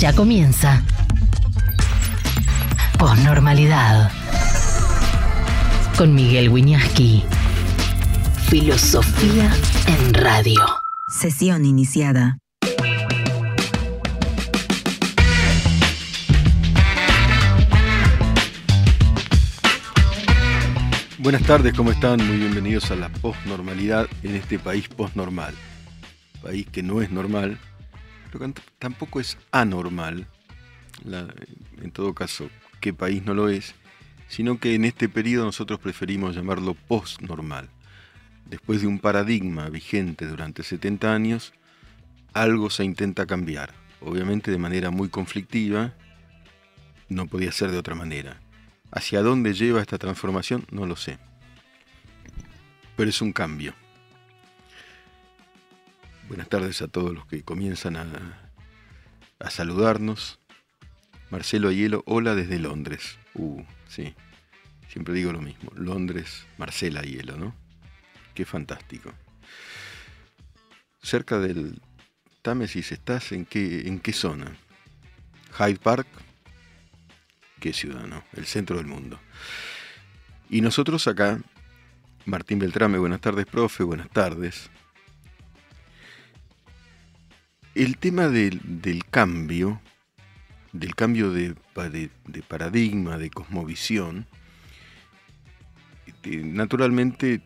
Ya comienza. Posnormalidad. Con Miguel Wiñaski. Filosofía en radio. Sesión iniciada. Buenas tardes, ¿cómo están? Muy bienvenidos a la posnormalidad en este país posnormal. País que no es normal, pero tampoco es anormal. en todo caso, ¿qué país no lo es? Sino que en este periodo nosotros preferimos llamarlo postnormal. Después de un paradigma vigente durante 70 años, algo se intenta cambiar. Obviamente de manera muy conflictiva, no podía ser de otra manera Hacia dónde lleva esta transformación no lo sé. Pero es un cambio. Buenas tardes a todos los que comienzan a, a saludarnos. Marcelo Ayelo, hola desde Londres. Uh, sí. Siempre digo lo mismo. Londres, Marcela Ayelo, ¿no? Qué fantástico. Cerca del Támesis estás en qué, en qué zona? Hyde Park, qué ciudad, ¿no? El centro del mundo. Y nosotros acá, Martín Beltrame, buenas tardes, profe, buenas tardes. El tema del, cambio, del cambio de, paradigma, de cosmovisión, este, naturalmente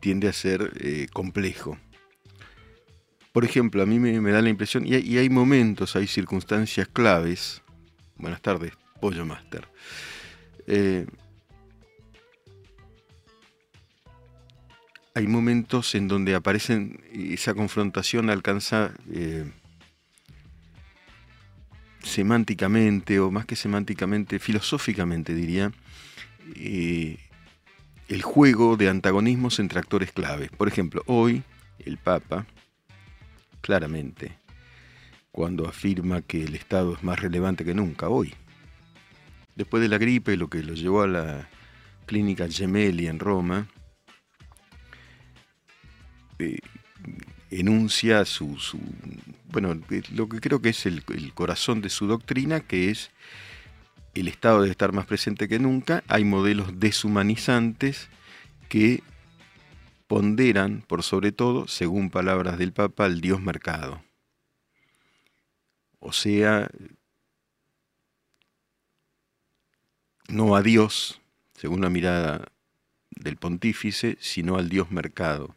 tiende a ser eh, complejo. Por ejemplo, a mí me, da la impresión, y hay, momentos, hay circunstancias claves, buenas tardes, Pollo Master. Eh, hay momentos en donde aparecen, esa confrontación alcanza eh, semánticamente, o más que semánticamente, filosóficamente diría, eh, el juego de antagonismos entre actores claves. Por ejemplo, hoy el Papa, claramente, cuando afirma que el Estado es más relevante que nunca, hoy, después de la gripe, lo que lo llevó a la clínica Gemelli en Roma, eh, enuncia su, bueno, lo que creo que es el, corazón de su doctrina, que es el Estado debe estar más presente que nunca, hay modelos deshumanizantes que ponderan, por sobre todo, según palabras del Papa, al Dios mercado. O sea, no a Dios, según la mirada del pontífice, sino al Dios mercado.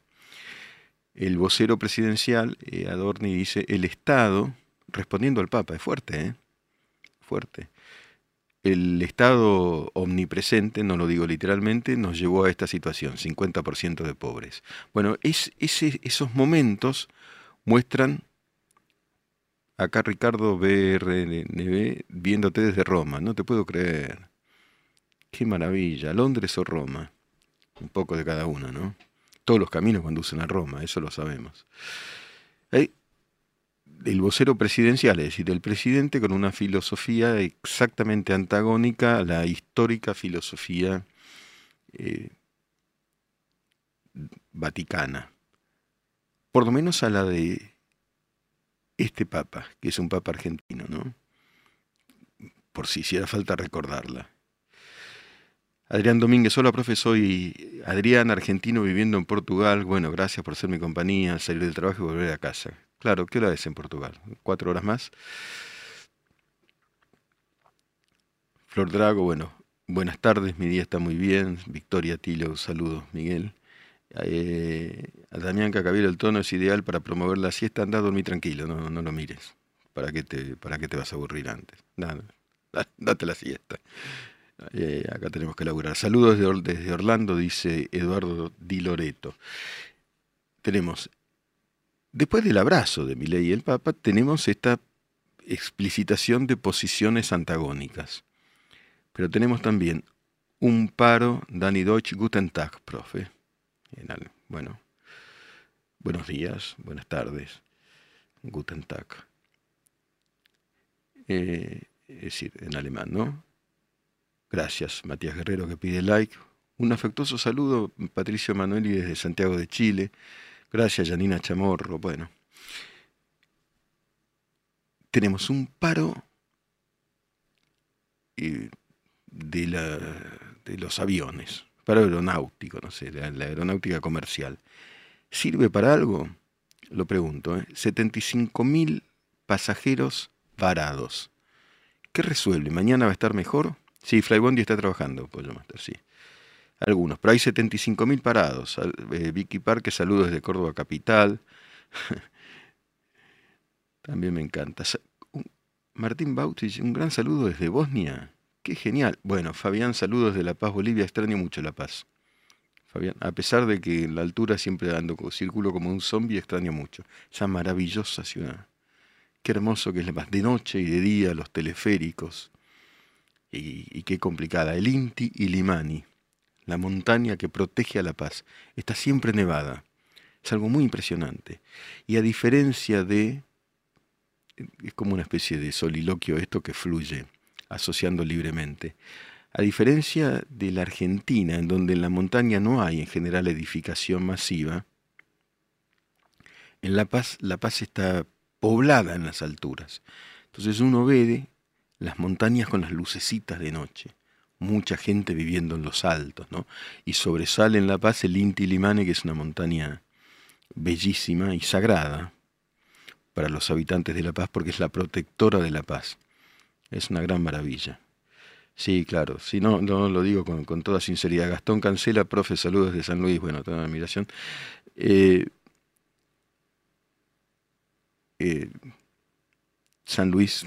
El vocero presidencial, eh, Adorni, dice, el Estado, respondiendo al Papa, es fuerte, ¿eh? Fuerte. El Estado omnipresente, no lo digo literalmente, nos llevó a esta situación, 50% de pobres. Bueno, es, esos momentos muestran, acá Ricardo BRNB, viéndote desde Roma, no te puedo creer. Qué maravilla, Londres o Roma. Un poco de cada uno, ¿no? Todos los caminos conducen a Roma, eso lo sabemos. el vocero presidencial, es decir, el presidente con una filosofía exactamente antagónica a la histórica filosofía eh, vaticana. Por lo menos a la de este papa, que es un papa argentino, ¿no? Por si hiciera falta recordarla. Adrián Domínguez, hola profe, soy Adrián, argentino viviendo en Portugal. Bueno, gracias por ser mi compañía, salir del trabajo y volver a casa. Claro, ¿qué hora es en Portugal? ¿Cuatro horas más? Flor Drago, bueno, buenas tardes, mi día está muy bien. Victoria Tilo, saludos, Miguel. Eh, a Damián Cacabiel, el tono es ideal para promover la siesta. Anda a dormir tranquilo, no, no lo mires. ¿Para qué, te, ¿Para qué te vas a aburrir antes? Nada, date la siesta. Eh, acá tenemos que laburar. Saludos desde, Orlando, dice Eduardo Di Loreto. Tenemos, después del abrazo de Milei y el Papa, tenemos esta explicitación de posiciones antagónicas. Pero tenemos también un paro, Dani Deutsch, Guten Tag, profe. Bueno, buenos días, buenas tardes, Guten Tag. Eh, es decir, en alemán, ¿no? Gracias, Matías Guerrero, que pide like. Un afectuoso saludo, Patricio Manueli, desde Santiago de Chile. Gracias, Janina Chamorro. Bueno. tenemos un paro eh, de, de los aviones, paro aeronáutico, no sé, la, la aeronáutica comercial. ¿Sirve para algo? Lo pregunto. ¿eh? 75.000 pasajeros varados. ¿Qué resuelve? ¿Mañana va a estar mejor? Sí, Flybondi está trabajando, Pollo Master, sí. Algunos, pero hay 75.000 parados. Eh, Vicky Parque, saludos desde Córdoba Capital. También me encanta. Martín Bautis, un gran saludo desde Bosnia. Qué genial. Bueno, Fabián, saludos de La Paz, Bolivia. Extraño mucho La Paz. Fabián, a pesar de que en la altura siempre ando círculo como un zombie, extraño mucho. Esa maravillosa ciudad. Qué hermoso que es La Paz. De noche y de día, los teleféricos. Y, qué complicada. El Inti y Limani, la montaña que protege a La Paz. Está siempre nevada. Es algo muy impresionante. Y a diferencia de... Es como una especie de soliloquio esto que fluye asociando libremente. A diferencia de la Argentina, en donde en la montaña no hay en general edificación masiva, en La Paz, La Paz está poblada en las alturas. Entonces uno ve las montañas con las lucecitas de noche, mucha gente viviendo en los altos, ¿no? Y sobresale en La Paz el Inti Limane, que es una montaña bellísima y sagrada para los habitantes de La Paz porque es la protectora de La Paz. Es una gran maravilla. Sí, claro. Si no, no lo digo con, toda sinceridad. Gastón Cancela, profe, saludos de San Luis. Bueno, toda admiración. Eh, eh, San Luis,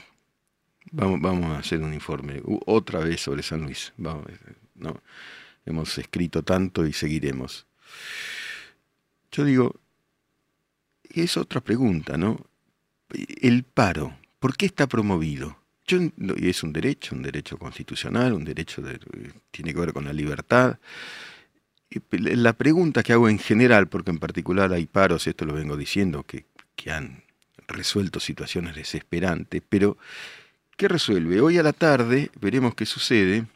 vamos, vamos a hacer un informe otra vez sobre San Luis. Vamos, no, hemos escrito tanto y seguiremos. Yo digo, es otra pregunta, ¿no? El paro, ¿por qué está promovido? y es un derecho, un derecho constitucional, un derecho de, tiene que ver con la libertad. la pregunta que hago en general, porque en particular hay paros, esto lo vengo diciendo, que, han resuelto situaciones desesperantes, pero ¿qué resuelve? Hoy a la tarde, veremos qué sucede,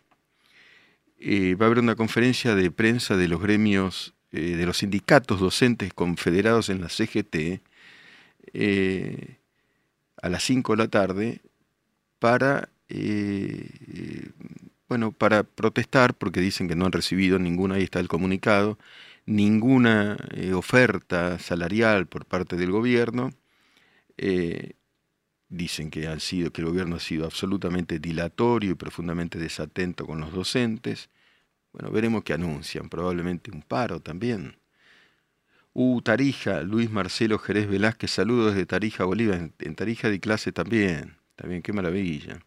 eh, va a haber una conferencia de prensa de los gremios, eh, de los sindicatos docentes confederados en la CGT, eh, a las 5 de la tarde, para, bueno, para protestar, porque dicen que no han recibido ninguna, ahí está el comunicado, ninguna oferta salarial por parte del gobierno. Dicen que, han sido, que el gobierno ha sido absolutamente dilatorio y profundamente desatento con los docentes. Bueno, veremos qué anuncian, probablemente un paro también. Uh, Tarija, Luis Marcelo Jerez Velázquez, saludos desde Tarija, Bolivia. En, Tarija de clase también. También, qué maravilla,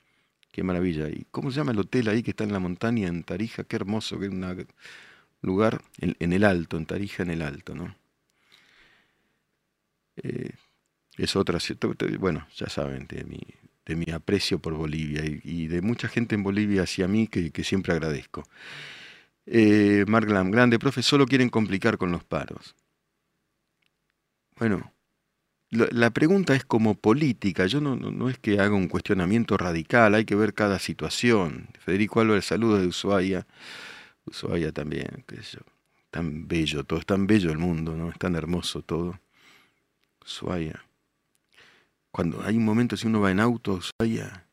qué maravilla. ¿Y cómo se llama el hotel ahí que está en la montaña, en Tarija? Qué hermoso, qué un lugar en, el alto, en Tarija en el alto, ¿no? Eh, es otra, bueno, ya saben, de mi, de mi aprecio por Bolivia y, de mucha gente en Bolivia hacia mí que, siempre agradezco. Eh, Mark Lam, grande profe, solo quieren complicar con los paros. Bueno, la pregunta es como política, yo no, no, es que haga un cuestionamiento radical, hay que ver cada situación. Federico Álvarez, saludos de Ushuaia. Ushuaia también, qué sé yo. Tan bello, todo es tan bello el mundo, ¿no? Es tan hermoso todo. Ushuaia. Cuando hay un momento, si uno va en auto, Ushuaia,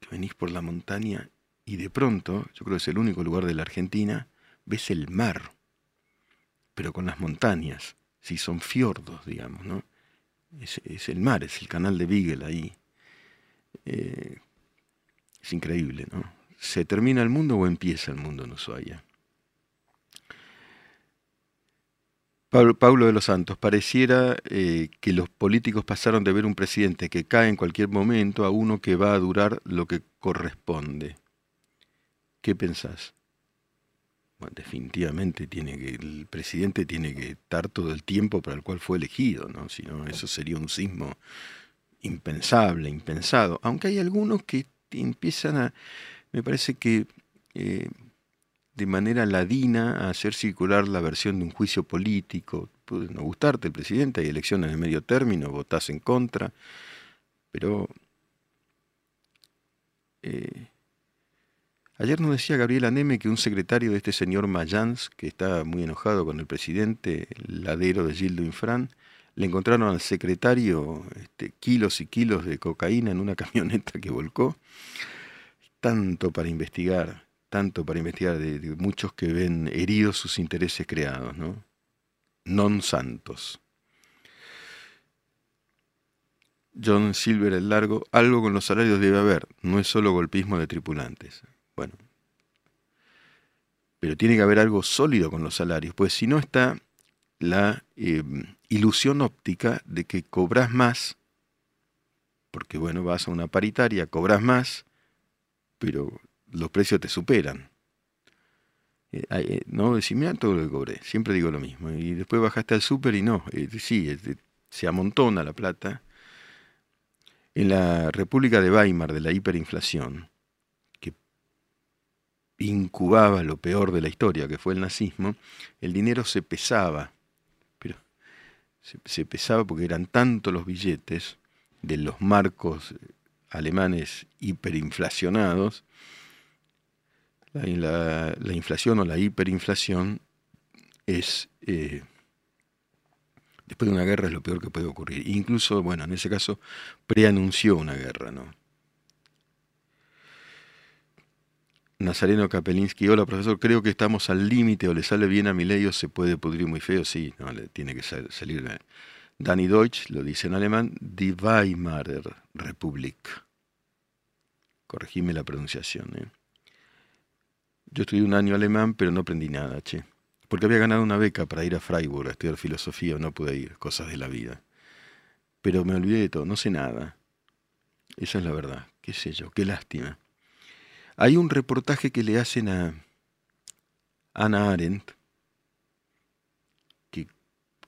que venís por la montaña y de pronto, yo creo que es el único lugar de la Argentina, ves el mar, pero con las montañas, si son fiordos, digamos, ¿no? es, el mar, es el canal de Beagle ahí. Eh, es increíble, ¿no? ¿Se termina el mundo o empieza el mundo en Ushuaia? Pablo, de los Santos, pareciera eh, que los políticos pasaron de ver un presidente que cae en cualquier momento a uno que va a durar lo que corresponde. ¿Qué pensás? definitivamente tiene que, el presidente tiene que estar todo el tiempo para el cual fue elegido, ¿no? Si no, eso sería un sismo impensable, impensado. Aunque hay algunos que empiezan a, me parece que eh, de manera ladina a hacer circular la versión de un juicio político. Puede no gustarte el presidente, hay elecciones de medio término, votás en contra, pero eh, Ayer nos decía Gabriela Neme que un secretario de este señor Mayans, que está muy enojado con el presidente, el ladero de Gildo Infran, le encontraron al secretario este, kilos y kilos de cocaína en una camioneta que volcó. Tanto para investigar, tanto para investigar de, muchos que ven heridos sus intereses creados, ¿no? Non santos. John Silver el Largo, algo con los salarios debe haber, no es solo golpismo de tripulantes. Bueno, pero tiene que haber algo sólido con los salarios, pues si no está la eh, ilusión óptica de que cobras más, porque bueno, vas a una paritaria, cobras más, pero los precios te superan. Eh, eh, no decir, mira todo lo que cobré, siempre digo lo mismo. Y después bajaste al súper y no, sí, se amontona la plata. En la República de Weimar, de la hiperinflación, incubaba lo peor de la historia, que fue el nazismo, el dinero se pesaba, pero se, pesaba porque eran tantos los billetes de los marcos alemanes hiperinflacionados, la, inflación o la hiperinflación es, eh, después de una guerra es lo peor que puede ocurrir. Incluso, bueno, en ese caso, preanunció una guerra, ¿no? Nazareno Kapelinsky, hola profesor, creo que estamos al límite o le sale bien a mi ley o se puede pudrir muy feo, sí, no, le tiene que salir. Danny Deutsch lo dice en alemán, Die Weimarer Republik. Corregime la pronunciación. ¿eh? Yo estudié un año alemán, pero no aprendí nada, che. Porque había ganado una beca para ir a Freiburg a estudiar filosofía, no pude ir, cosas de la vida. Pero me olvidé de todo, no sé nada. Esa es la verdad, qué sé yo, qué lástima. Hay un reportaje que le hacen a Ana Arendt, que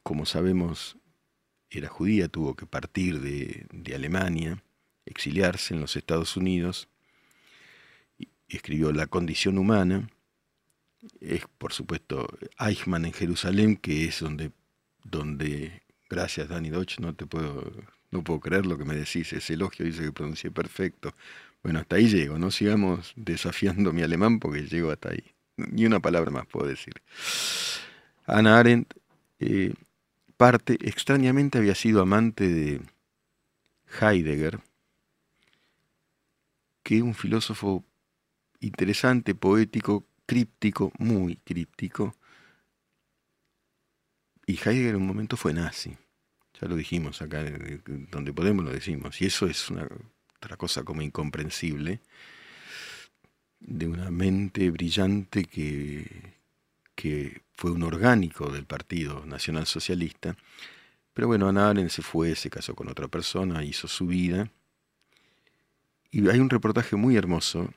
como sabemos era judía, tuvo que partir de, Alemania, exiliarse en los Estados Unidos, escribió La condición humana, es por supuesto Eichmann en Jerusalén, que es donde, donde gracias Dani Deutsch, no te puedo, no puedo creer lo que me decís, ese elogio dice que pronuncié perfecto. Bueno, hasta ahí llego, no sigamos desafiando mi alemán porque llego hasta ahí. Ni una palabra más puedo decir. Ana Arendt, eh, parte, extrañamente había sido amante de Heidegger, que un filósofo interesante, poético, críptico, muy críptico. Y Heidegger en un momento fue nazi. Ya lo dijimos acá, donde podemos lo decimos. Y eso es otra cosa como incomprensible, de una mente brillante que, que fue un orgánico del Partido Nacional Socialista. Pero bueno, Ana Arendt se fue, se casó con otra persona, hizo su vida. Y hay un reportaje muy hermoso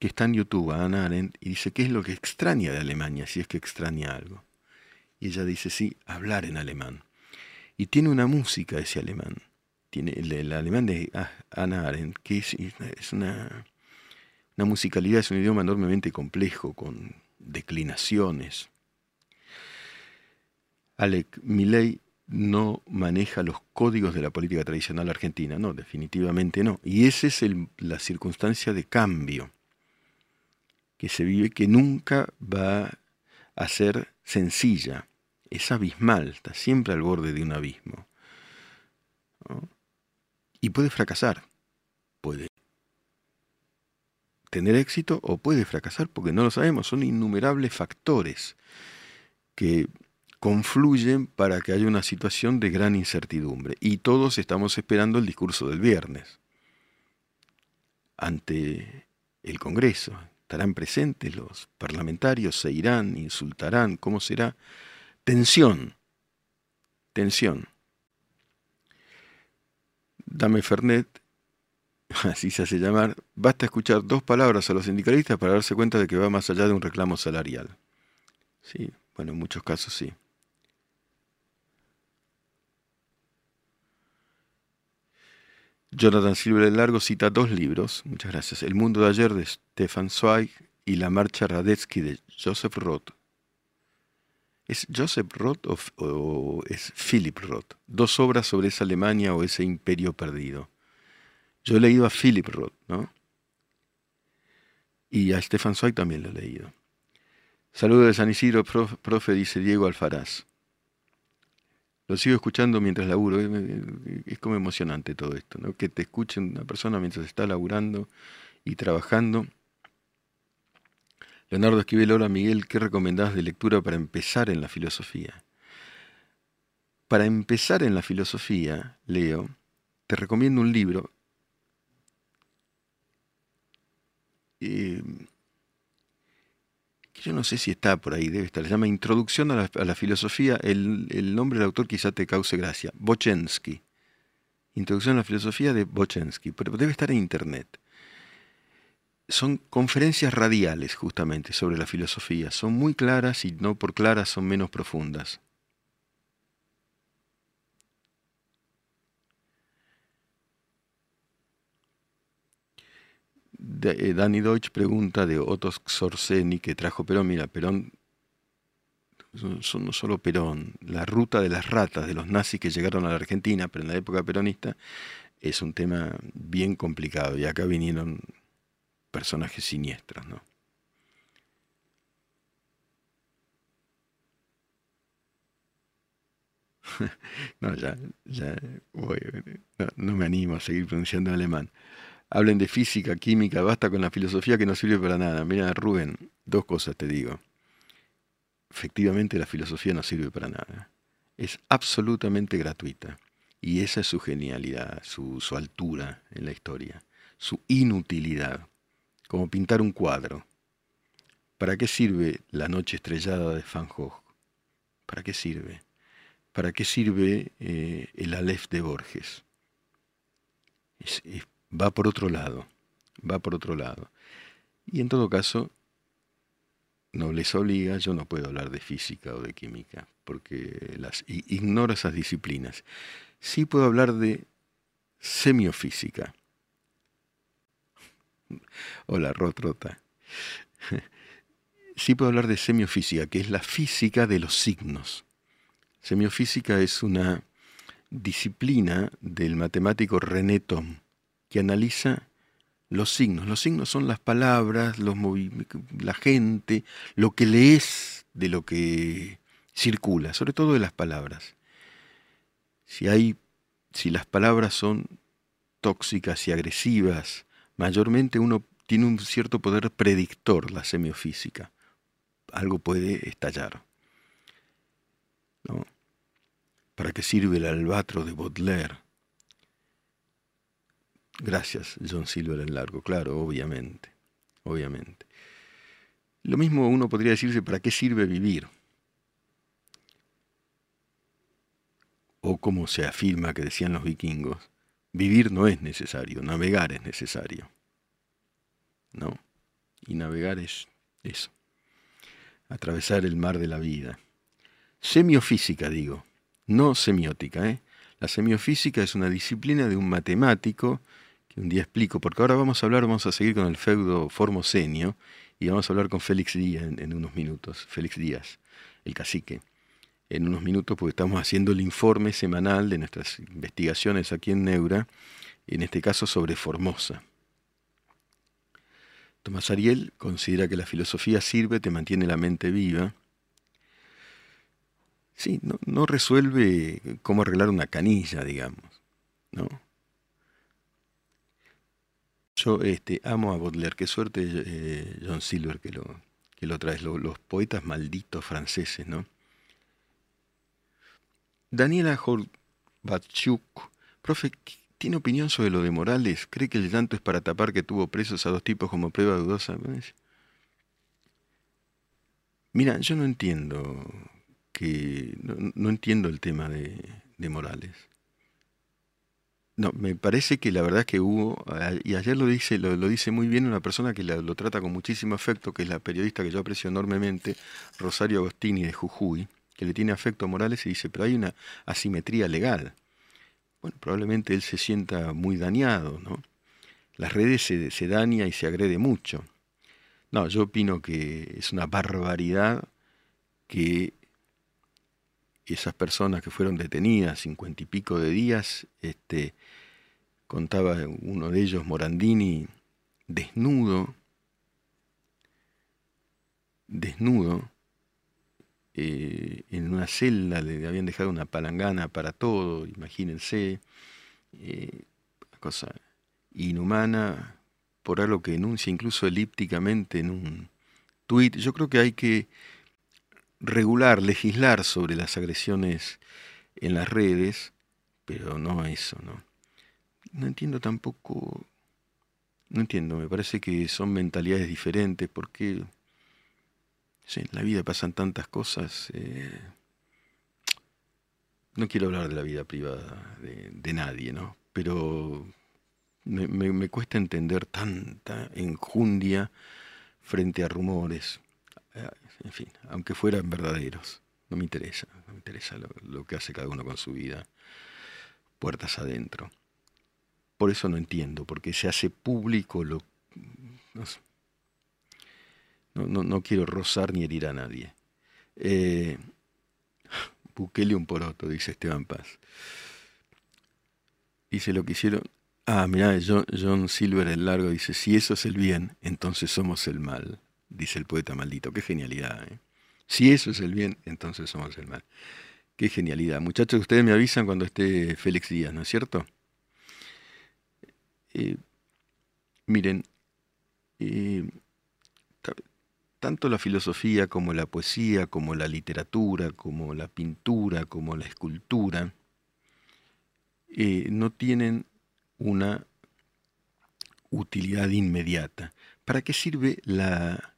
que está en YouTube a Ana Arendt y dice qué es lo que extraña de Alemania, si es que extraña algo. Y ella dice, sí, hablar en alemán. Y tiene una música ese alemán tiene el, alemán de Anna Arendt, que es, una, una, musicalidad, es un idioma enormemente complejo, con declinaciones. Alec Milley no maneja los códigos de la política tradicional argentina, no, definitivamente no. Y esa es la circunstancia de cambio que se vive, que nunca va a ser sencilla, es abismal, está siempre al borde de un abismo. Y puede fracasar. Puede tener éxito o puede fracasar porque no lo sabemos. Son innumerables factores que confluyen para que haya una situación de gran incertidumbre. Y todos estamos esperando el discurso del viernes ante el Congreso. Estarán presentes los parlamentarios, se irán, insultarán, ¿cómo será? Tensión, tensión. Dame Fernet, así se hace llamar, basta escuchar dos palabras a los sindicalistas para darse cuenta de que va más allá de un reclamo salarial. Sí, bueno, en muchos casos sí. Jonathan Silver Largo cita dos libros, muchas gracias, El mundo de ayer de Stefan Zweig y La marcha Radetzky de Joseph Roth. ¿Es Joseph Roth o, es Philip Roth? Dos obras sobre esa Alemania o ese imperio perdido. Yo he leído a Philip Roth, ¿no? Y a Stefan Zweig también lo he leído. Saludo de San Isidro, profe, dice Diego Alfaraz. Lo sigo escuchando mientras laburo. Es como emocionante todo esto, ¿no? Que te escuche una persona mientras está laburando y trabajando. Leonardo Esquivel, hola Miguel, ¿qué recomendás de lectura para empezar en la filosofía? Para empezar en la filosofía, Leo, te recomiendo un libro. Eh, yo no sé si está por ahí, debe estar, se llama Introducción a la, Filosofía, el, nombre del autor quizá te cause gracia, Bochensky. Introducción a la Filosofía de Bochensky, pero debe estar en Internet. Son conferencias radiales justamente sobre la filosofía, son muy claras y no por claras son menos profundas. Eh, Danny Deutsch pregunta de Otto Xorseni que trajo Perón. Mira, Perón, son, no solo Perón, la ruta de las ratas de los nazis que llegaron a la Argentina, pero en la época peronista, es un tema bien complicado. Y acá vinieron personajes siniestros, ¿no? no, ya, ya voy, no, me animo a seguir pronunciando alemán hablen de física, química, basta con la filosofía que no sirve para nada. Mira, Rubén, dos cosas te digo. Efectivamente la filosofía no sirve para nada. Es absolutamente gratuita. Y esa es su genialidad, su, altura en la historia, su inutilidad, como pintar un cuadro. ¿Para qué sirve la noche estrellada de Van Gogh? ¿Para qué sirve? ¿Para qué sirve eh, el Aleph de Borges? Es, es va por otro lado, va por otro lado. Y en todo caso, no les obliga, yo no puedo hablar de física o de química, porque las ignoro esas disciplinas. Sí puedo hablar de semiofísica. Hola, Rotrota. Sí puedo hablar de semiofísica, que es la física de los signos. Semiofísica es una disciplina del matemático René Thom que analiza los signos. Los signos son las palabras, los la gente, lo que lees de lo que circula, sobre todo de las palabras. Si hay, si las palabras son tóxicas y agresivas, mayormente uno tiene un cierto poder predictor, la semiofísica. Algo puede estallar. ¿Para qué sirve el albatro de Baudelaire? Gracias, John Silver en largo, claro, obviamente, obviamente. Lo mismo uno podría decirse, ¿para qué sirve vivir? O como se afirma que decían los vikingos, vivir no es necesario, navegar es necesario. ¿No? Y navegar es eso, atravesar el mar de la vida. Semiofísica, digo, no semiótica. ¿eh? La semiofísica es una disciplina de un matemático que un día explico, porque ahora vamos a hablar, vamos a seguir con el feudo formosenio y vamos a hablar con Félix Díaz en, unos minutos, Félix Díaz, el cacique, en unos minutos porque estamos haciendo el informe semanal de nuestras investigaciones aquí en Neura, en este caso sobre Formosa. Tomás Ariel considera que la filosofía sirve, te mantiene la mente viva. Sí, no, no resuelve cómo arreglar una canilla, digamos, ¿no? Yo este, amo a Baudelaire, qué suerte eh, John Silver que lo, que lo traes, los poetas malditos franceses, ¿no? Daniela Horbatchuk, profe, ¿tiene opinión sobre lo de Morales? ¿Cree que el llanto es para tapar que tuvo presos a dos tipos como prueba dudosa? Mira, yo no entiendo que no, entiendo el tema de Morales. No, me parece que la verdad es que hubo, y ayer lo dice, lo, dice muy bien una persona que lo trata con muchísimo afecto, que es la periodista que yo aprecio enormemente, Rosario Agostini de Jujuy, que le tiene afecto a Morales y dice, pero hay una asimetría legal. Bueno, probablemente él se sienta muy dañado, ¿no? Las redes se, se daña y se agrede mucho. No, yo opino que es una barbaridad que esas personas que fueron detenidas cincuenta y pico de días, este, contaba uno de ellos, Morandini, desnudo, desnudo, eh, en una celda, le habían dejado una palangana para todo, imagínense, eh, cosa inhumana por algo que enuncia incluso elípticamente en un tuit. Yo creo que hay que regular, legislar sobre las agresiones en las redes, pero no eso, ¿no? No entiendo tampoco, no entiendo, me parece que son mentalidades diferentes, porque en la vida pasan tantas cosas. Eh, no quiero hablar de la vida privada de, nadie, ¿no? Pero me, me, cuesta entender tanta enjundia frente a rumores. En fin, aunque fueran verdaderos. No me interesa, no me interesa lo, que hace cada uno con su vida, puertas adentro. Por eso no entiendo, porque se hace público lo... No, no, quiero rozar ni herir a nadie. Eh, Bukele un poroto, dice Esteban Paz. Dice lo que hicieron. Ah, mirá, John, John Silver el largo dice, si eso es el bien, entonces somos el mal, dice el poeta maldito. Qué genialidad, ¿eh? Si eso es el bien, entonces somos el mal. Qué genialidad. Muchachos, ustedes me avisan cuando esté Félix Díaz, ¿no es cierto? Eh, miren, eh, tanto la filosofía como la poesía, como la literatura, como la pintura, como la escultura, no tienen una utilidad inmediata. ¿Para qué sirve la,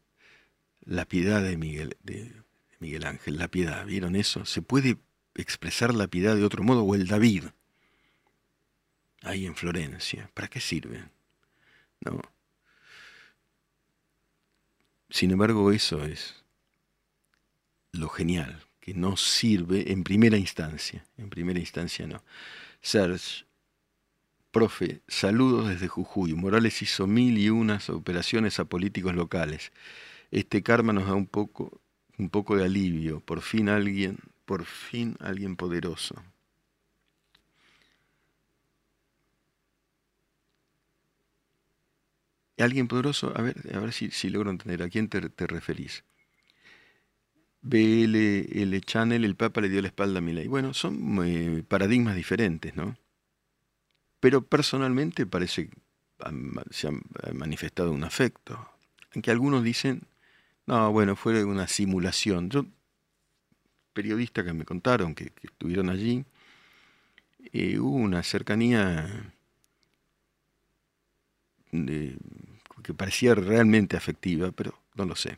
la piedad de Miguel, de Miguel Ángel? La piedad, ¿vieron eso? ¿Se puede expresar la piedad de otro modo? O el David, ahí en Florencia, ¿para qué sirve? No. Sin embargo, eso es lo genial, que no sirve en primera instancia. En primera instancia no. Serge, profe, saludos desde Jujuy. Morales hizo mil y unas operaciones a políticos locales. Este karma nos da un poco, un poco de alivio. Por fin alguien, por fin alguien poderoso. alguien poderoso, a ver, a ver si, si logro entender, ¿a quién te, referís? BL Channel, el Papa le dio la espalda a ley. Bueno, son eh, paradigmas diferentes, ¿no? Pero personalmente parece que se ha manifestado un afecto. Aunque algunos dicen, no, bueno, fue una simulación. Yo, periodistas que me contaron que, estuvieron allí, eh, hubo una cercanía que parecía realmente afectiva, pero no lo sé.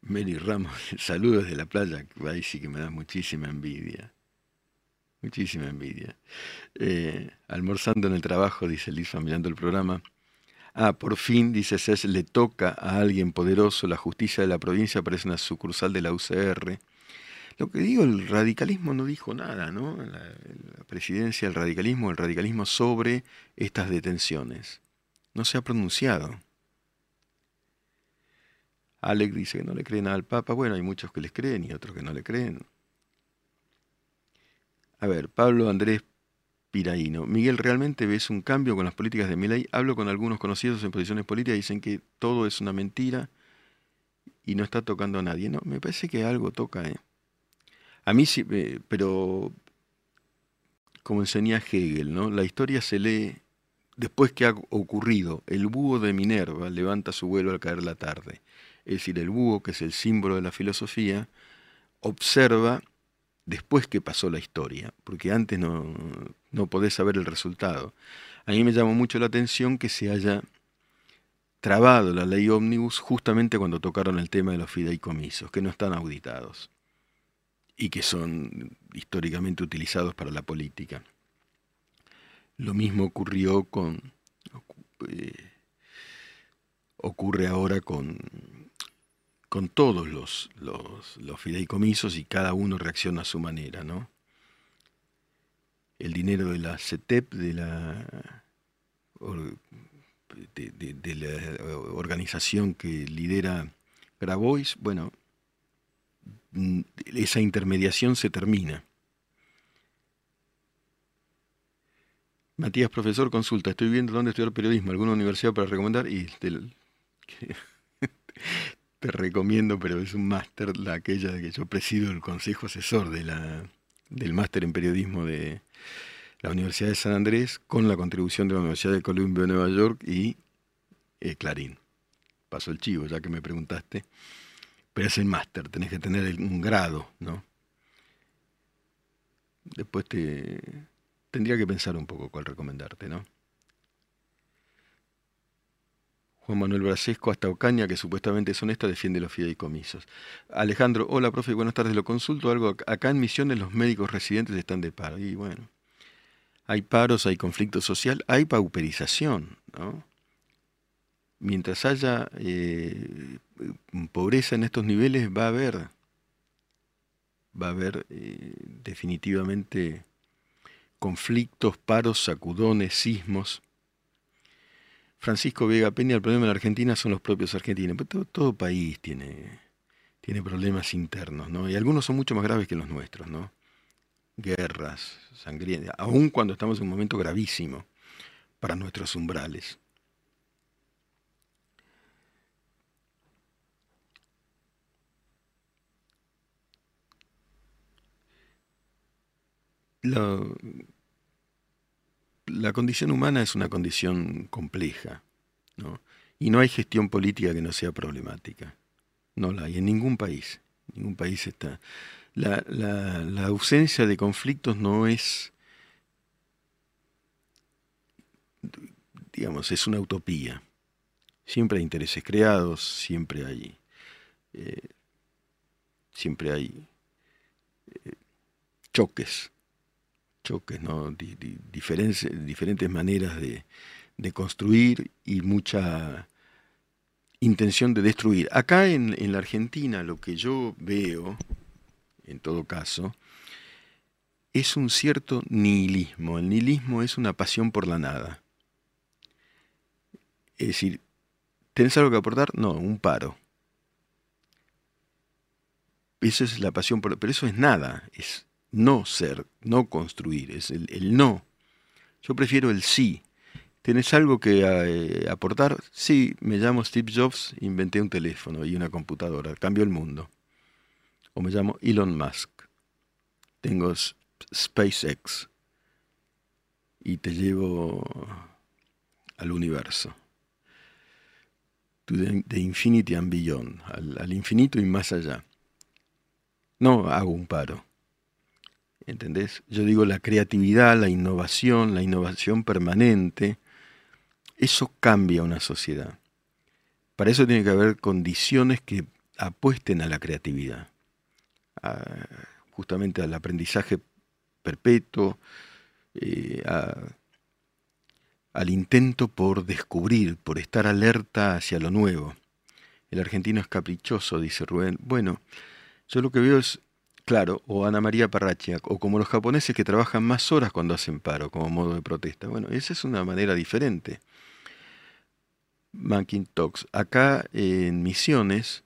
Mary Ramos, saludos de la playa, ahí sí que me da muchísima envidia. Muchísima envidia. Eh, almorzando en el trabajo, dice Lisa, mirando el programa. Ah, por fin, dice Cés, le toca a alguien poderoso, la justicia de la provincia parece una sucursal de la UCR. Lo que digo, el radicalismo no dijo nada, ¿no? La, presidencia del radicalismo, el radicalismo sobre estas detenciones. No se ha pronunciado. Alec dice que no le creen al Papa. Bueno, hay muchos que les creen y otros que no le creen. A ver, Pablo Andrés Piraíno. Miguel, ¿realmente ves un cambio con las políticas de Milei? Hablo con algunos conocidos en posiciones políticas y dicen que todo es una mentira y no está tocando a nadie. No, me parece que algo toca, ¿eh? A mí sí, eh, pero como enseña Hegel, ¿no? La historia se lee después que ha ocurrido. El búho de Minerva levanta su vuelo al caer la tarde. Es decir, el búho, que es el símbolo de la filosofía, observa después que pasó la historia, porque antes no, no podés saber el resultado. A mí me llamó mucho la atención que se haya trabado la ley ómnibus justamente cuando tocaron el tema de los fideicomisos, que no están auditados y que son históricamente utilizados para la política. Lo mismo ocurrió con... Eh, ocurre ahora con, con todos los, los, fideicomisos y cada uno reacciona a su manera, ¿no? El dinero de la CETEP, de la, de la organización que lidera Grabois, bueno, Mm, esa intermediación se termina. Matías, profesor, consulta. Estoy viendo dónde estudiar periodismo, alguna universidad para recomendar y te recomiendo, pero es un máster, la aquella de que yo presido el consejo asesor de la, del máster en periodismo de la Universidad de San Andrés, con la contribución de la Universidad de Columbia Nueva York y eh, Clarín. Paso el chivo, ya que me preguntaste. Pero es el máster, tenés que tener un grado, ¿no? Después te tendría que pensar un poco cuál recomendarte, ¿no? Juan Manuel Brasesco hasta Ocaña, que supuestamente es honesto, defiende los fideicomisos. Alejandro, hola profe, buenas tardes, lo consulto algo. Acá en Misiones los médicos residentes están de paro. Y bueno, hay paros, hay conflicto social, hay pauperización, ¿no? Mientras haya eh, pobreza en estos niveles, va a haber, va a haber eh, definitivamente conflictos, paros, sacudones, sismos Francisco Vega Peña, el problema en la Argentina son los propios argentinos. todo, país tiene, tiene problemas internos, ¿no? Y algunos son mucho más graves que los nuestros, ¿no? Guerras, sangrientas, aun cuando estamos en un momento gravísimo para nuestros umbrales. La, la condición humana es una condición compleja, ¿no? Y no hay gestión política que no sea problemática. No la hay en ningún país. Ningún país está. La, ausencia de conflictos no es, digamos, es una utopía. Siempre hay intereses creados, siempre hay, eh, siempre hay eh, choques choques, ¿no? diferentes, maneras de, construir y mucha intención de destruir. Acá en, en, la Argentina lo que yo veo, en todo caso, es un cierto nihilismo. El nihilismo es una pasión por la nada. Es decir, ¿tenés algo que aportar? No, un paro. Eso es la pasión por... Pero eso es nada, es no ser, no construir, es el, no. Yo prefiero el sí. ¿Tienes algo que eh, aportar? Sí, me llamo Steve Jobs, inventé un teléfono y una computadora, cambió el mundo. O me llamo Elon Musk, tengo SpaceX y te llevo al universo. The, infinity and beyond, al infinito y más allá. No hago un paro ¿Entendés? Yo digo la creatividad, la innovación, la innovación permanente, eso cambia una sociedad. Para eso tiene que haber condiciones que apuesten a la creatividad, justamente al aprendizaje perpetuo, eh, al intento por descubrir, por estar alerta hacia lo nuevo. El argentino es caprichoso, dice Rubén. Bueno, yo lo que veo es Claro, o Ana María Parrachiak, o como los japoneses que trabajan más horas cuando hacen paro, como modo de protesta. Bueno, esa es una manera diferente. Macintosh, acá en Misiones,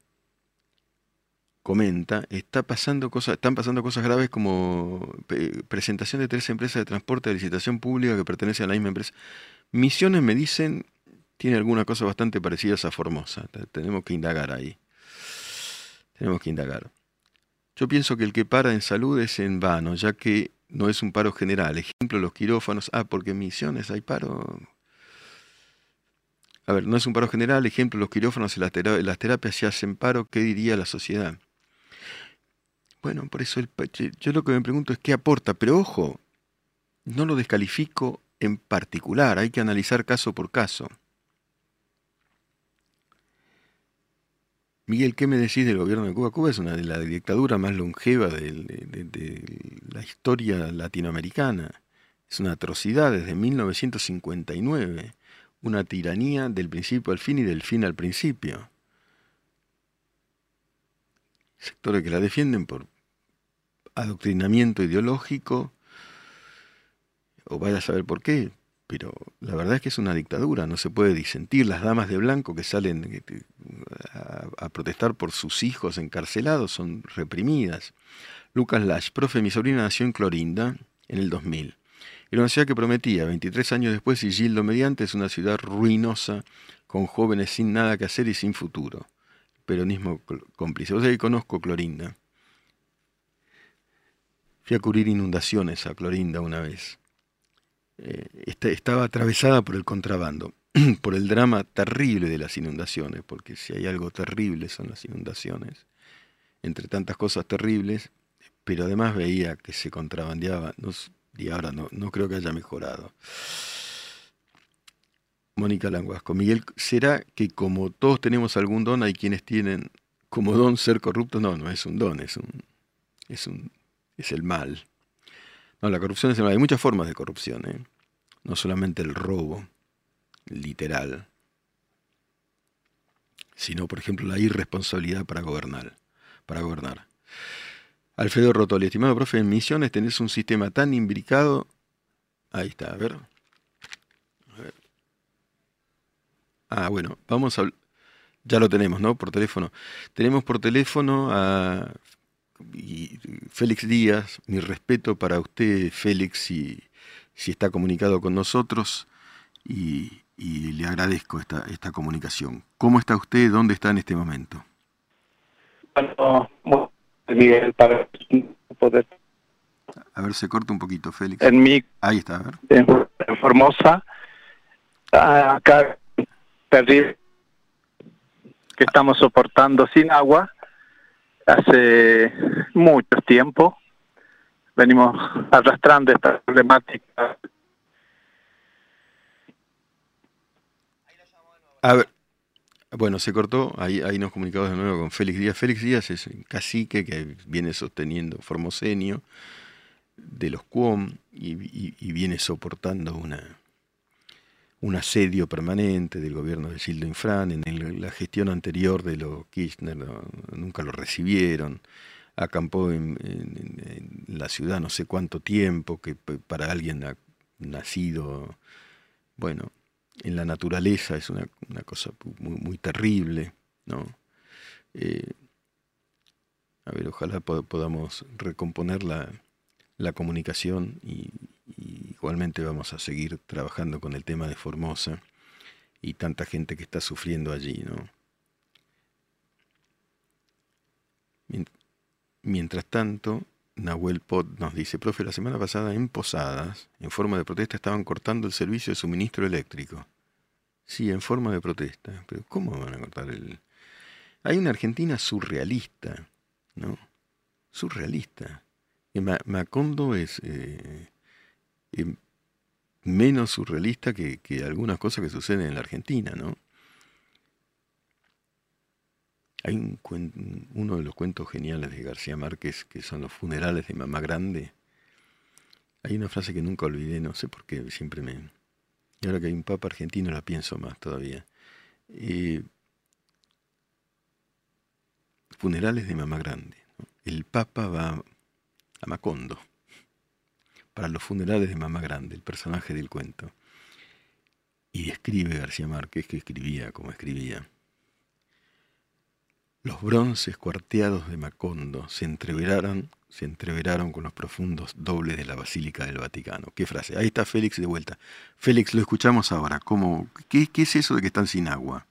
comenta, está pasando cosas, están pasando cosas graves como presentación de tres empresas de transporte de licitación pública que pertenecen a la misma empresa. Misiones me dicen, tiene alguna cosa bastante parecida a Formosa. Tenemos que indagar ahí. Tenemos que indagar. Yo pienso que el que para en salud es en vano, ya que no es un paro general. Ejemplo, los quirófanos. Ah, porque en misiones hay paro. A ver, no es un paro general. Ejemplo, los quirófanos y las, terapias se hacen paro. ¿Qué diría la sociedad? Bueno, por eso el, yo lo que me pregunto es qué aporta. Pero ojo, no lo descalifico en particular. Hay que analizar caso por caso. Miguel, ¿qué me decís del gobierno de Cuba? Cuba es una de las dictaduras más longevas de, la historia latinoamericana. Es una atrocidad desde 1959. Una tiranía del principio al fin y del fin al principio. Sectores que la defienden por adoctrinamiento ideológico, o vaya a saber por qué, pero la verdad es que es una dictadura, no se puede disentir. Las damas de blanco que salen eh, a, protestar por sus hijos encarcelados son reprimidas. Lucas Lash, profe, mi sobrina nació en Clorinda en el 2000. Era una ciudad que prometía, 23 años después, y Gildo mediante, es una ciudad ruinosa con jóvenes sin nada que hacer y sin futuro. Peronismo cómplice. O sea, conozco Clorinda. Fui a cubrir inundaciones a Clorinda una vez. Eh, estaba atravesada por el contrabando, por el drama terrible de las inundaciones, porque si hay algo terrible son las inundaciones, entre tantas cosas terribles, pero además veía que se contrabandeaba, y ahora no, no creo que haya mejorado. Mónica Languasco. Miguel, ¿será que como todos tenemos algún don, hay quienes tienen como don ser corruptos? No, no es un don, es un, es un, es el mal. No, la corrupción es. Hay muchas formas de corrupción, ¿eh? no solamente el robo, literal, sino, por ejemplo, la irresponsabilidad para gobernar. Para gobernar. Alfredo Rotoli, estimado profe, en Misiones tenés un sistema tan imbricado. Ahí está, a ver. Ah, bueno, vamos a... Ya lo tenemos, ¿no? Por teléfono. Tenemos por teléfono a Félix Díaz. Mi respeto para usted, Félix, si, si está comunicado con nosotros. Y, le agradezco esta, esta comunicación. ¿Cómo está usted? ¿Dónde está en este momento? Bueno, Miguel, para poder... A ver, se corta un poquito, Félix. En mi... Ahí está, a ver. En Formosa, acá que estamos soportando sin agua hace mucho tiempo. Venimos arrastrando esta problemática. A ver, bueno, se cortó, ahí, ahí nos comunicamos de nuevo con Félix Díaz. Félix Díaz es un cacique que viene sosteniendo Formosenio de los Cuom y viene soportando una, un asedio permanente del gobierno de Gildo Infran, en la gestión anterior de los Kirchner nunca lo recibieron, acampó en, la ciudad no sé cuánto tiempo, que para alguien ha nacido, bueno, en la naturaleza es una, cosa muy, terrible, ¿no? Eh, a ver, ojalá podamos recomponer la, la comunicación y, igualmente vamos a seguir trabajando con el tema de Formosa y tanta gente que está sufriendo allí, ¿no? Mientras tanto, Nahuel Pot nos dice, profe, la semana pasada en Posadas, en forma de protesta, estaban cortando el servicio de suministro eléctrico. Sí, en forma de protesta. Pero ¿cómo van a cortar el...? Hay una Argentina surrealista, ¿no? Surrealista. Macondo es eh, em, menos surrealista que, algunas cosas que suceden en la Argentina, ¿no? Hay un uno de los cuentos geniales de García Márquez, que son los funerales de Mamá Grande. Hay una frase que nunca olvidé, no sé por qué, siempre me... Y ahora que hay un papa argentino la pienso más todavía. Eh, funerales de Mamá Grande. El papa va Macondo, para los funerales de Mamá Grande, el personaje del cuento. Y escribe García Márquez, que escribía como escribía. Los bronces cuarteados de Macondo se entreveraron, se entreveraron con los profundos dobles de la Basílica del Vaticano. ¿Qué frase? Ahí está Félix de vuelta. Félix, lo escuchamos ahora. ¿Cómo, qué, es eso de que están sin agua?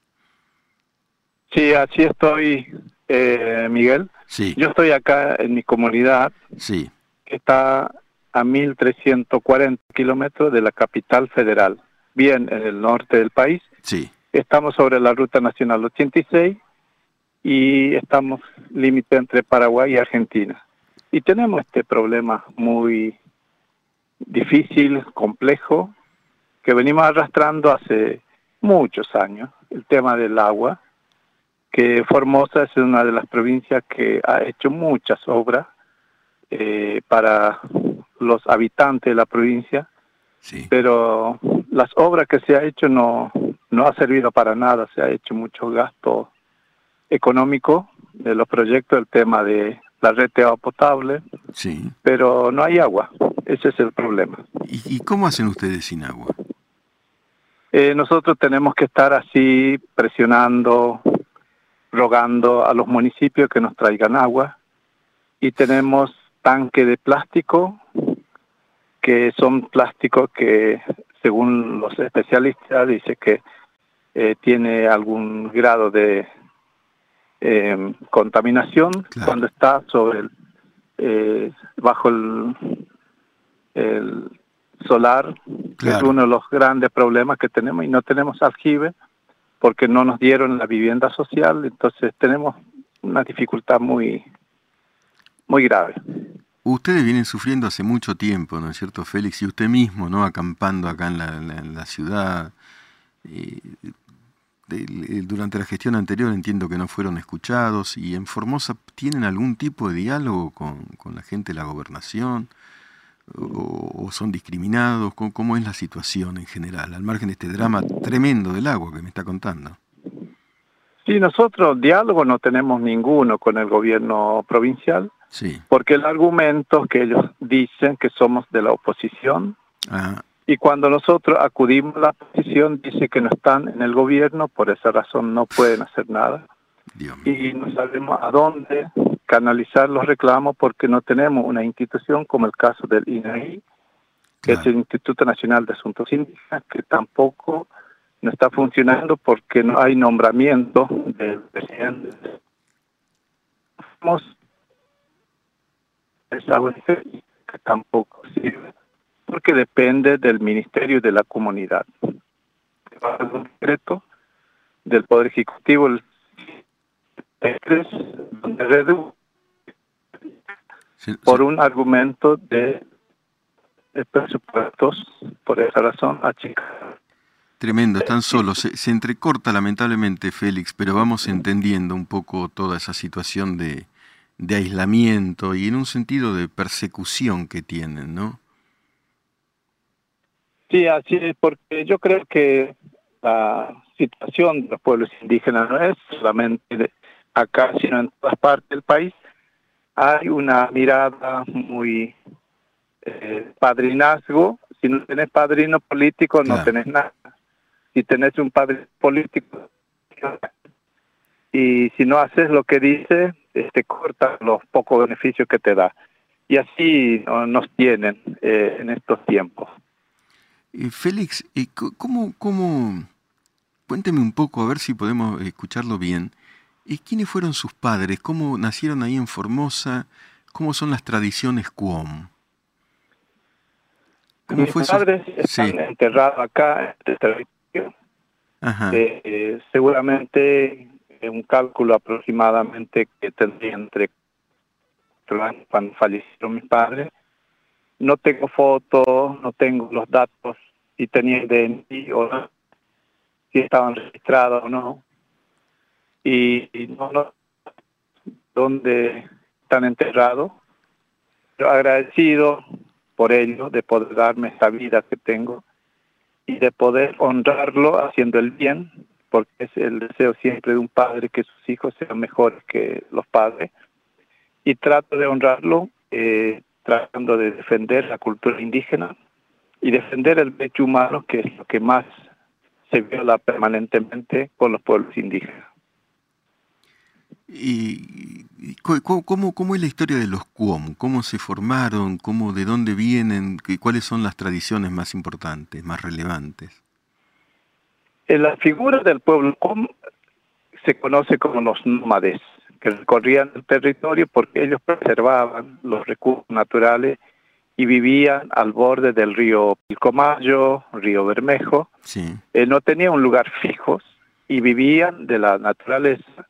Sí, así estoy, eh, Miguel. Yo estoy acá en mi comunidad, sí. que está a 1.340 kilómetros de la capital federal, bien en el norte del país. Sí. Estamos sobre la Ruta Nacional 86 y estamos límite entre Paraguay y Argentina. Y tenemos este problema muy difícil, complejo, que venimos arrastrando hace muchos años, el tema del agua que Formosa es una de las provincias que ha hecho muchas obras eh, para los habitantes de la provincia, pero las obras que se ha hecho no, no ha servido para nada, se ha hecho mucho gasto económico de los proyectos, el tema de la red de agua potable, sí. pero no hay agua, ese es el problema. ¿Y, cómo hacen ustedes sin agua? Eh, nosotros tenemos que estar así presionando, rogando a los municipios que nos traigan agua. Y tenemos tanque de plástico que son plásticos que según los especialistas dice que eh, tiene algún grado de eh, contaminación Claro. cuando está sobre el, eh, bajo el, el solar, que es uno de los grandes problemas que tenemos y no tenemos aljibe porque no nos dieron la vivienda social, entonces tenemos una dificultad muy muy grave. Ustedes vienen sufriendo hace mucho tiempo, ¿no es cierto, Félix? Y usted mismo, ¿no? Acampando acá en la, ciudad. eh, durante la gestión anterior entiendo que no fueron escuchados. ¿Y en Formosa tienen algún tipo de diálogo con, con la gente de la gobernación? ¿O, o son discriminados? ¿Cómo, cómo es la situación en general? Al margen de este drama tremendo del agua que me está contando. Sí, nosotros diálogo no tenemos ninguno con el gobierno provincial Sí. porque el argumento que ellos dicen que somos de la oposición Ah, y cuando nosotros acudimos a la oposición dice que no están en el gobierno, por esa razón no pueden hacer nada. Y no sabemos a dónde canalizar los reclamos porque no tenemos una institución como el caso del INAI, que es el Instituto Nacional de Asuntos Indígenas, que tampoco no está funcionando porque no hay nombramiento del presidente. Esa que tampoco sirve porque depende del Ministerio de la Comunidad. Decreto del Poder Ejecutivo, el 3, donde reduce Se- por un argumento de, presupuestos, por esa razón, achicar. Tremendo, están solos. Se, se entrecorta lamentablemente, Félix, pero vamos entendiendo un poco toda esa situación de, de aislamiento y en un sentido de persecución que tienen, ¿no? Sí, así es, porque yo creo que la situación de los pueblos indígenas no es solamente acá, sino en todas partes del país. Hay una mirada muy eh, padrinazgo. Si no tenés padrino político, no Claro. tenés nada. Si tenés un padrino político, y si no haces lo que dice, te corta los pocos beneficios que te da. Y así no, nos tienen eh, en estos tiempos. Eh, Félix, co- ¿cómo, cómo, cuénteme un poco, a ver si podemos escucharlo bien. ¿Y quiénes fueron sus padres? ¿Cómo nacieron ahí en Formosa? ¿Cómo son las tradiciones Cuom? ¿Cómo Mis fue padres están enterrados acá en este territorio. Ajá, Eh, eh, seguramente eh, un cálculo aproximadamente que tendría entre cuatro años cuando fallecieron mis padres. No tengo fotos, no tengo los datos si tenían DNI o no, si estaban registrados o no. Y, no, no, dónde están enterrados. Pero agradecido por ello, de poder darme esta vida que tengo y de poder honrarlo haciendo el bien, porque es el deseo siempre de un padre que sus hijos sean mejores que los padres. Y trato de honrarlo eh, tratando de defender la cultura indígena y defender el derecho humano, que es lo que más se viola permanentemente con los pueblos indígenas. ¿Y, y cómo, cómo es la historia de los Cuom? ¿Cómo se formaron? ¿Cómo, ¿De dónde vienen? ¿Qué- ¿Cuáles son las tradiciones más importantes, más relevantes? La figura del pueblo com se conoce como los nómades, que recorrían el territorio porque ellos preservaban los recursos naturales y vivían al borde del río Pilcomayo, río Bermejo. Sí, Eh, no tenían un lugar fijo y vivían de la naturaleza.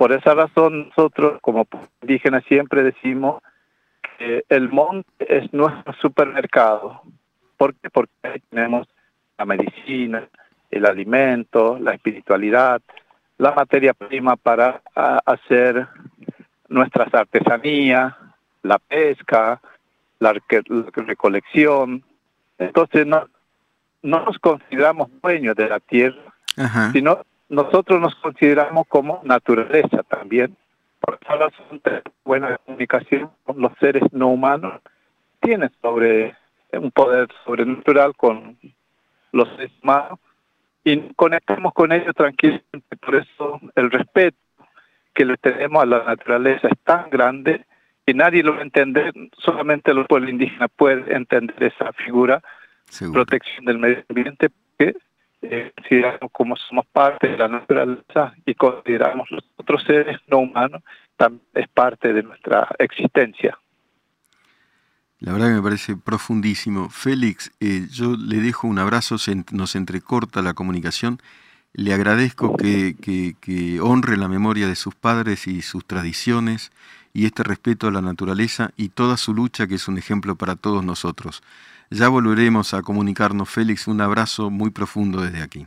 Por esa razón nosotros como indígenas siempre decimos que el monte es nuestro supermercado. ¿Por qué? Porque ahí tenemos la medicina, el alimento, la espiritualidad, la materia prima para hacer nuestras artesanías, la pesca, la, recolección. Entonces no, no nos consideramos dueños de la tierra, ajá, sino nosotros nos consideramos como naturaleza también. Por esa razón, tener buena comunicación con los seres no humanos tiene sobre un poder sobrenatural con los seres humanos y conectamos con ellos tranquilamente. Por eso el respeto que le tenemos a la naturaleza es tan grande que nadie lo va a entender, solamente los pueblos indígenas pueden entender esa figura seguro. protección del medio ambiente, porque eh, consideramos como somos parte de la naturaleza y consideramos los otros seres no humanos también es parte de nuestra existencia. La verdad que me parece profundísimo. Félix, eh, yo le dejo un abrazo, se, nos entrecorta la comunicación. Le agradezco que, que, honre la memoria de sus padres y sus tradiciones y este respeto a la naturaleza y toda su lucha que es un ejemplo para todos nosotros. Ya volveremos a comunicarnos, Félix. Un abrazo muy profundo desde aquí.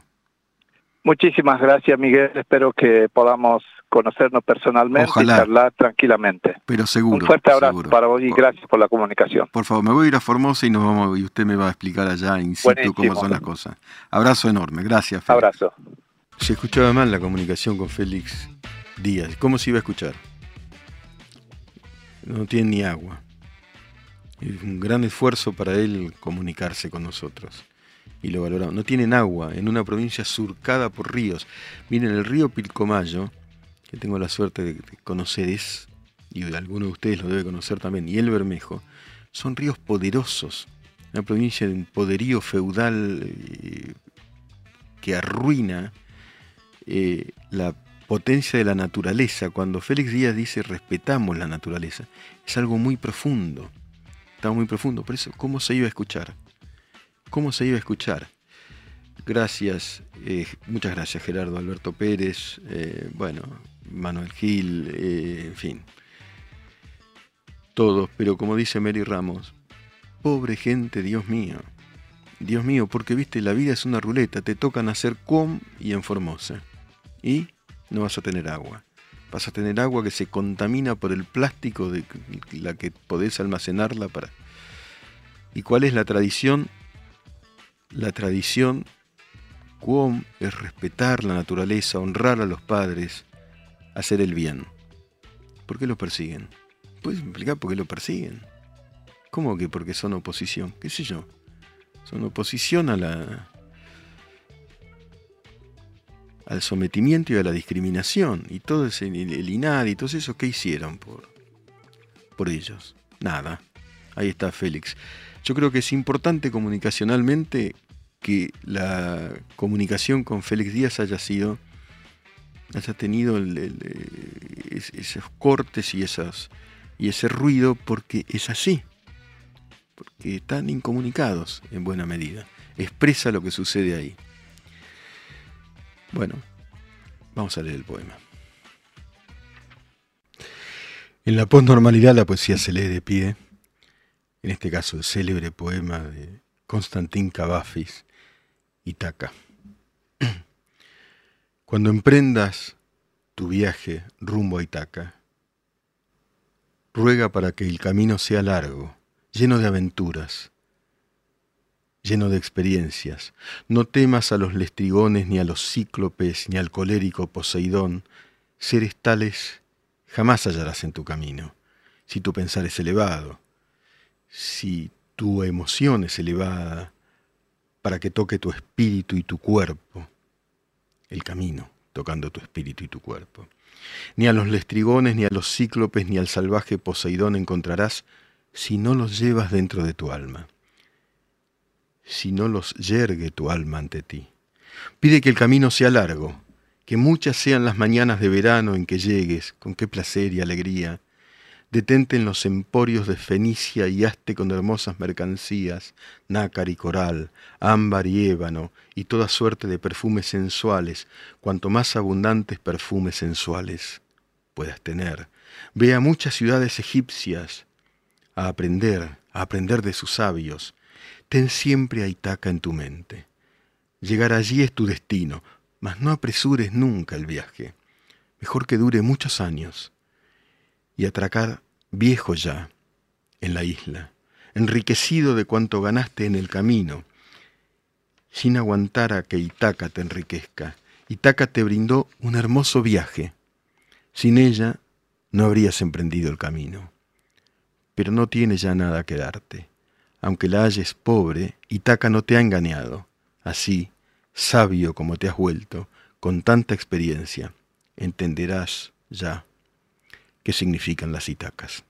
Muchísimas gracias, Miguel. Espero que podamos conocernos personalmente y charlar tranquilamente. Pero seguro. Un fuerte abrazo para vos y gracias por la comunicación. Por favor, me voy a ir a Formosa y nos vamos y usted me va a explicar allá in situ cómo son las cosas. Abrazo enorme. Gracias, Félix. Abrazo. Se escuchaba mal la comunicación con Félix Díaz. ¿Cómo se iba a escuchar? No tiene ni agua. Es un gran esfuerzo para él comunicarse con nosotros. Y lo valoramos. No tienen agua en una provincia surcada por ríos. Miren, el río Pilcomayo, que tengo la suerte de conocer, es, y alguno de ustedes lo debe conocer también, y el Bermejo, son ríos poderosos. Una provincia de un poderío feudal eh, que arruina eh, la potencia de la naturaleza. Cuando Félix Díaz dice respetamos la naturaleza, es algo muy profundo estaba muy profundo. Por eso, ¿cómo se iba a escuchar? ¿Cómo se iba a escuchar? Gracias, eh, muchas gracias Gerardo Alberto Pérez, eh, bueno, Manuel Gil, eh, en fin. Todos, pero como dice Mary Ramos, pobre gente, Dios mío. Dios mío, porque viste, la vida es una ruleta, te tocan hacer com y en Formosa. Y no vas a tener agua vas a tener agua que se contamina por el plástico de la que podés almacenarla para... ¿Y cuál es la tradición? La tradición cuom es respetar la naturaleza, honrar a los padres, hacer el bien. ¿Por qué lo persiguen? ¿Puedes explicar por qué lo persiguen? ¿Cómo que porque son oposición? ¿Qué sé yo? Son oposición a la, al sometimiento y a la discriminación. Y todo ese, el INAD y todo eso, ¿qué hicieron por, por ellos? Nada. Ahí está Félix. Yo creo que es importante comunicacionalmente que la comunicación con Félix Díaz haya sido, haya tenido esos cortes y, esas, y ese ruido porque es así. Porque están incomunicados en buena medida. Expresa lo que sucede ahí. Bueno, vamos a leer el poema. En la postnormalidad la poesía se lee de pie, en este caso el célebre poema de Constantín Cavafis, Itaca. Cuando emprendas tu viaje rumbo a Itaca, ruega para que el camino sea largo, lleno de aventuras, lleno de experiencias. No temas a los lestrigones, ni a los cíclopes, ni al colérico Poseidón. Seres tales jamás hallarás en tu camino, si tu pensar es elevado, si tu emoción es elevada, para que toque tu espíritu y tu cuerpo, el camino tocando tu espíritu y tu cuerpo. Ni a los lestrigones, ni a los cíclopes, ni al salvaje Poseidón encontrarás si no los llevas dentro de tu alma si no los yergue tu alma ante ti. Pide que el camino sea largo, que muchas sean las mañanas de verano en que llegues, con qué placer y alegría. Detente en los emporios de Fenicia y hazte con hermosas mercancías, nácar y coral, ámbar y ébano, y toda suerte de perfumes sensuales, cuanto más abundantes perfumes sensuales puedas tener. Ve a muchas ciudades egipcias a aprender, a aprender de sus sabios, Ten siempre a Itaca en tu mente. Llegar allí es tu destino, mas no apresures nunca el viaje. Mejor que dure muchos años y atracar viejo ya en la isla, enriquecido de cuanto ganaste en el camino, sin aguantar a que Itaca te enriquezca. Itaca te brindó un hermoso viaje. Sin ella no habrías emprendido el camino. Pero no tiene ya nada que darte aunque la halles pobre, Itaca no te ha engañado. Así, sabio como te has vuelto, con tanta experiencia, entenderás ya qué significan las Itacas.